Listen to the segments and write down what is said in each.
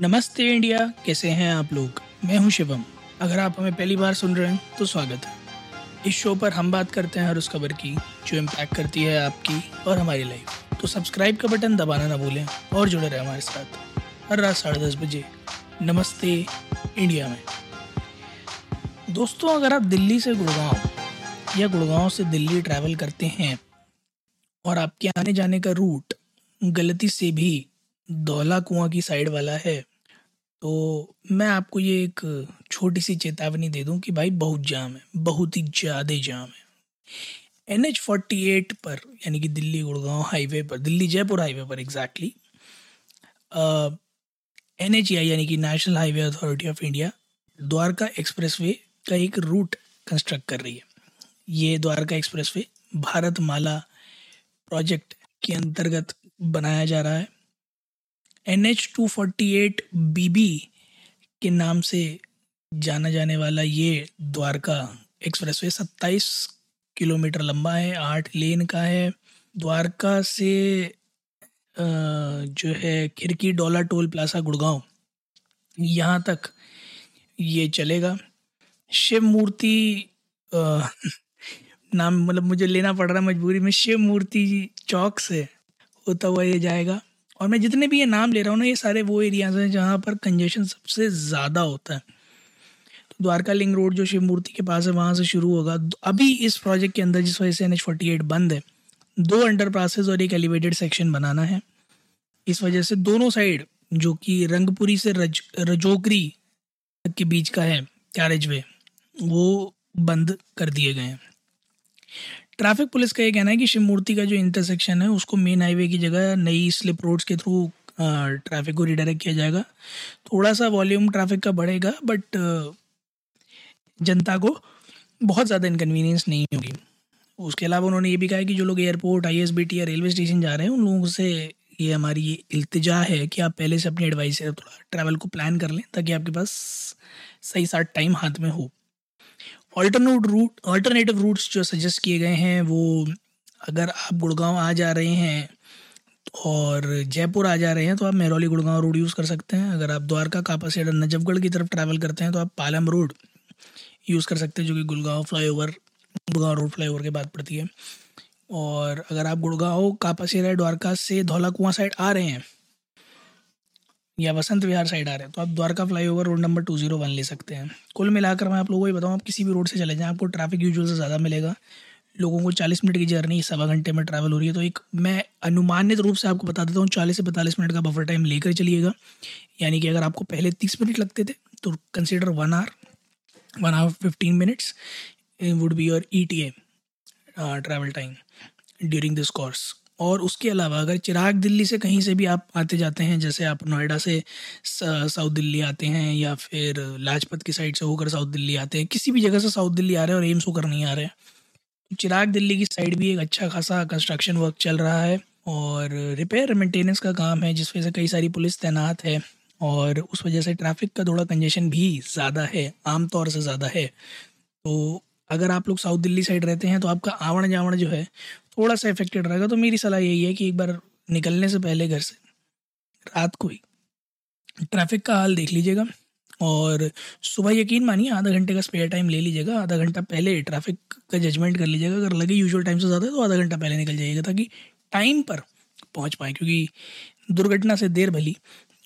नमस्ते इंडिया, कैसे हैं आप लोग? मैं हूँ शिवम। अगर आप हमें पहली बार सुन रहे हैं तो स्वागत है। इस शो पर हम बात करते हैं हर उस खबर की, जो इम्पैक्ट करती है आपकी और हमारी लाइफ तो सब्सक्राइब का बटन दबाना ना भूलें और जुड़े रहें हमारे साथ। हर रात साढ़े दस बजे। नमस्ते इंडिया में। दोस्तों, अगर आप दिल्ली से गुड़गांव या गुड़गांव से दिल्ली ट्रैवल करते हैं और आपके आने जाने का रूट गलती से भी धौला कुआँ की साइड वाला है तो मैं आपको ये एक छोटी सी चेतावनी दे दूँ कि भाई बहुत जाम है, बहुत ही ज़्यादा जाम है। एन एच फोर्टी एट पर, यानी कि दिल्ली गुड़गांव हाईवे पर, दिल्ली जयपुर हाईवे पर एग्जैक्टली एन एच आई यानी कि national highway authority of India Dwarka expressway का एक रूट कंस्ट्रक्ट कर रही है। ये द्वारका एक्सप्रेसवे भारत माला प्रोजेक्ट के अंतर्गत बनाया जा रहा है। N H two forty eight B B के नाम से जाना जाने वाला ये द्वारका एक्सप्रेस वे सत्ताईस किलोमीटर लंबा है, आठ लेन का है। द्वारका से जो है खिड़की डॉलर टोल प्लाजा गुड़गांव, यहाँ तक ये चलेगा। शिव मूर्ति नाम मतलब मुझे लेना पड़ रहा है मजबूरी में, शिव मूर्ति चौक से होता हुआ ये जाएगा। और मैं जितने भी ये नाम ले रहा हूँ ना, ये सारे वो एरियाज़ हैं जहाँ पर कंजेशन सबसे ज़्यादा होता है। तो द्वारका लिंग रोड जो शिव मूर्ति के पास है, वहाँ से शुरू होगा। अभी इस प्रोजेक्ट के अंदर जिस वजह से एन एच फोर्टी एट बंद है, दो अंडर पासेज और एक एलिवेटेड सेक्शन बनाना है। इस वजह से दोनों साइड जो कि रंगपुरी से रज रजोकरी के बीच का है कैरेज वे वो बंद कर दिए गए हैं। ट्रैफ़िक पुलिस का ये कहना है कि शिव मूर्ति का जो इंटरसेक्शन है, उसको मेन हाईवे की जगह नई स्लिप रोड्स के थ्रू ट्रैफ़िक को रिडायरेक्ट किया जाएगा। थोड़ा सा वॉल्यूम ट्रैफ़िक का बढ़ेगा बट जनता को बहुत ज़्यादा इनकन्वीनियंस नहीं होगी। उसके अलावा उन्होंने ये भी कहा कि जो लोग airport I S B T या रेलवे स्टेशन जा रहे हैं, उन लोगों से ये हमारी ये इल्तजा है कि आप पहले से अपनी एडवाइस थोड़ा ट्रैवल को प्लान कर लें, ताकि आपके पास सही साथ टाइम हाथ में हो। ऑल्टरनेट रूट ऑल्टरनेटिव रूट्स जो सजेस्ट किए गए हैं, वो अगर आप गुड़गांव आ जा रहे हैं और जयपुर आ जा रहे हैं तो आप मेहरौली गुड़गांव रोड यूज़ कर सकते हैं। अगर आप द्वारका कापा से नजफगढ़ की तरफ़ ट्रैवल करते हैं तो आप पालम रोड यूज़ कर सकते हैं, जो कि Gurgaon flyover Gurgaon road flyover के बाद पड़ती है। और अगर आप गुड़गांव कापा से द्वारका से धौला कुआँ साइड आ रहे हैं या वसंत विहार साइड आ रहे हैं तो आप Dwarka flyover road number two zero one ले सकते हैं। कुल मिलाकर मैं आप लोगों को ये बताऊँ, आप किसी भी रोड से चले जाएँ, आपको ट्रैफ़िक यूजुअल से ज़्यादा मिलेगा। लोगों को चालीस मिनट की जर्नी सवा घंटे में ट्रैवल हो रही है तो एक मैं अनुमानित रूप से आपको बता देता हूँ, चालीस से पैंतालीस मिनट का बफर टाइम लेकर चलिएगा। यानी कि अगर आपको पहले तीस मिनट लगते थे तो consider one hour one hour fifteen minutes would be your E T A travel time during this course और उसके अलावा अगर चिराग दिल्ली से कहीं से भी आप आते जाते हैं, जैसे आप नोएडा से साउथ दिल्ली आते हैं या फिर लाजपत की साइड से होकर साउथ दिल्ली आते हैं, किसी भी जगह से साउथ दिल्ली आ रहे हैं और एम्स होकर नहीं आ रहे हैं तो चिराग दिल्ली की साइड भी एक अच्छा खासा कंस्ट्रक्शन वर्क चल रहा है और रिपेयर मेंटेनेंस का काम है जिस वजह से कई सारी पुलिस तैनात है और उस वजह से ट्रैफ़िक का थोड़ा कंजेशन भी ज़्यादा है आमतौर से ज़्यादा है। तो अगर आप लोग साउथ दिल्ली साइड रहते हैं तो आपका आवण जावण जो है थोड़ा सा इफेक्टेड रहेगा तो मेरी सलाह यही है कि एक बार निकलने से पहले घर से, रात को ही। ट्रैफ़िक का हाल देख लीजिएगा और सुबह यकीन मानिए, आधा घंटे का स्पेयर टाइम ले लीजिएगा, आधा घंटा पहले ट्रैफ़िक का जजमेंट कर लीजिएगा। अगर लगे यूजुअल टाइम से ज़्यादा तो आधा घंटा पहले निकल जाइएगा ताकि टाइम पर पहुँच पाए, क्योंकि दुर्घटना से देर भली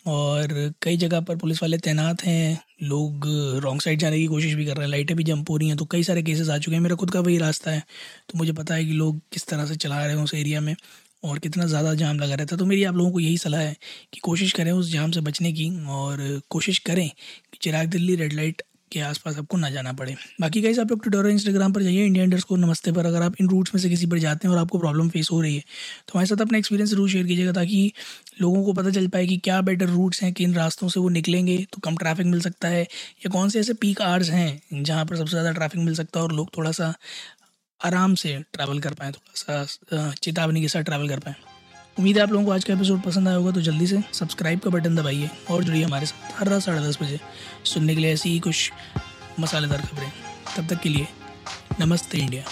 और कई जगह पर पुलिस वाले तैनात हैं, लोग रॉन्ग साइड जाने की कोशिश भी कर रहे हैं, लाइटें भी जंप हो रही हैं तो कई सारे केसेस आ चुके हैं। मेरा खुद का वही रास्ता है। तो मुझे पता है कि लोग किस तरह से चला रहे हैं उस एरिया में और कितना ज़्यादा जाम लगा रहता है। तो मेरी आप लोगों को यही सलाह है कि कोशिश करें उस जाम से बचने की और कोशिश करें कि चिराग दिल्ली रेड लाइट के आसपास आपको ना जाना पड़े। बाकी कहीं आप लोग ट्विटर और इंस्टाग्राम पर जाइए इंडिया इंडर्स को नमस्ते पर। अगर आप इन रूट्स में से किसी पर जाते हैं और आपको प्रॉब्लम फेस हो रही है तो हमारे साथ अपना एक्सपीरियंस ज़रूर शेयर कीजिएगा ताकि लोगों को पता चल पाए कि क्या बेटर रूट्स हैं, किन रास्तों से वो निकलेंगे तो कम ट्रैफ़िक मिल सकता है, या कौन से ऐसे पीक आवर्स हैं, जहाँ पर सबसे ज़्यादा ट्रैफ़िक मिल सकता है और लोग थोड़ा सा आराम से ट्रैवल कर पाएँ, थोड़ा सा चेतावनी के साथ ट्रैवल कर पाएँ। उम्मीद है आप लोगों को आज का एपिसोड पसंद आया होगा तो जल्दी से सब्सक्राइब का बटन दबाइए और जुड़िए हमारे साथ हर रात साढ़े दस बजे सुनने के लिए ऐसी ही कुछ मसालेदार खबरें। तब तक के लिए नमस्ते इंडिया।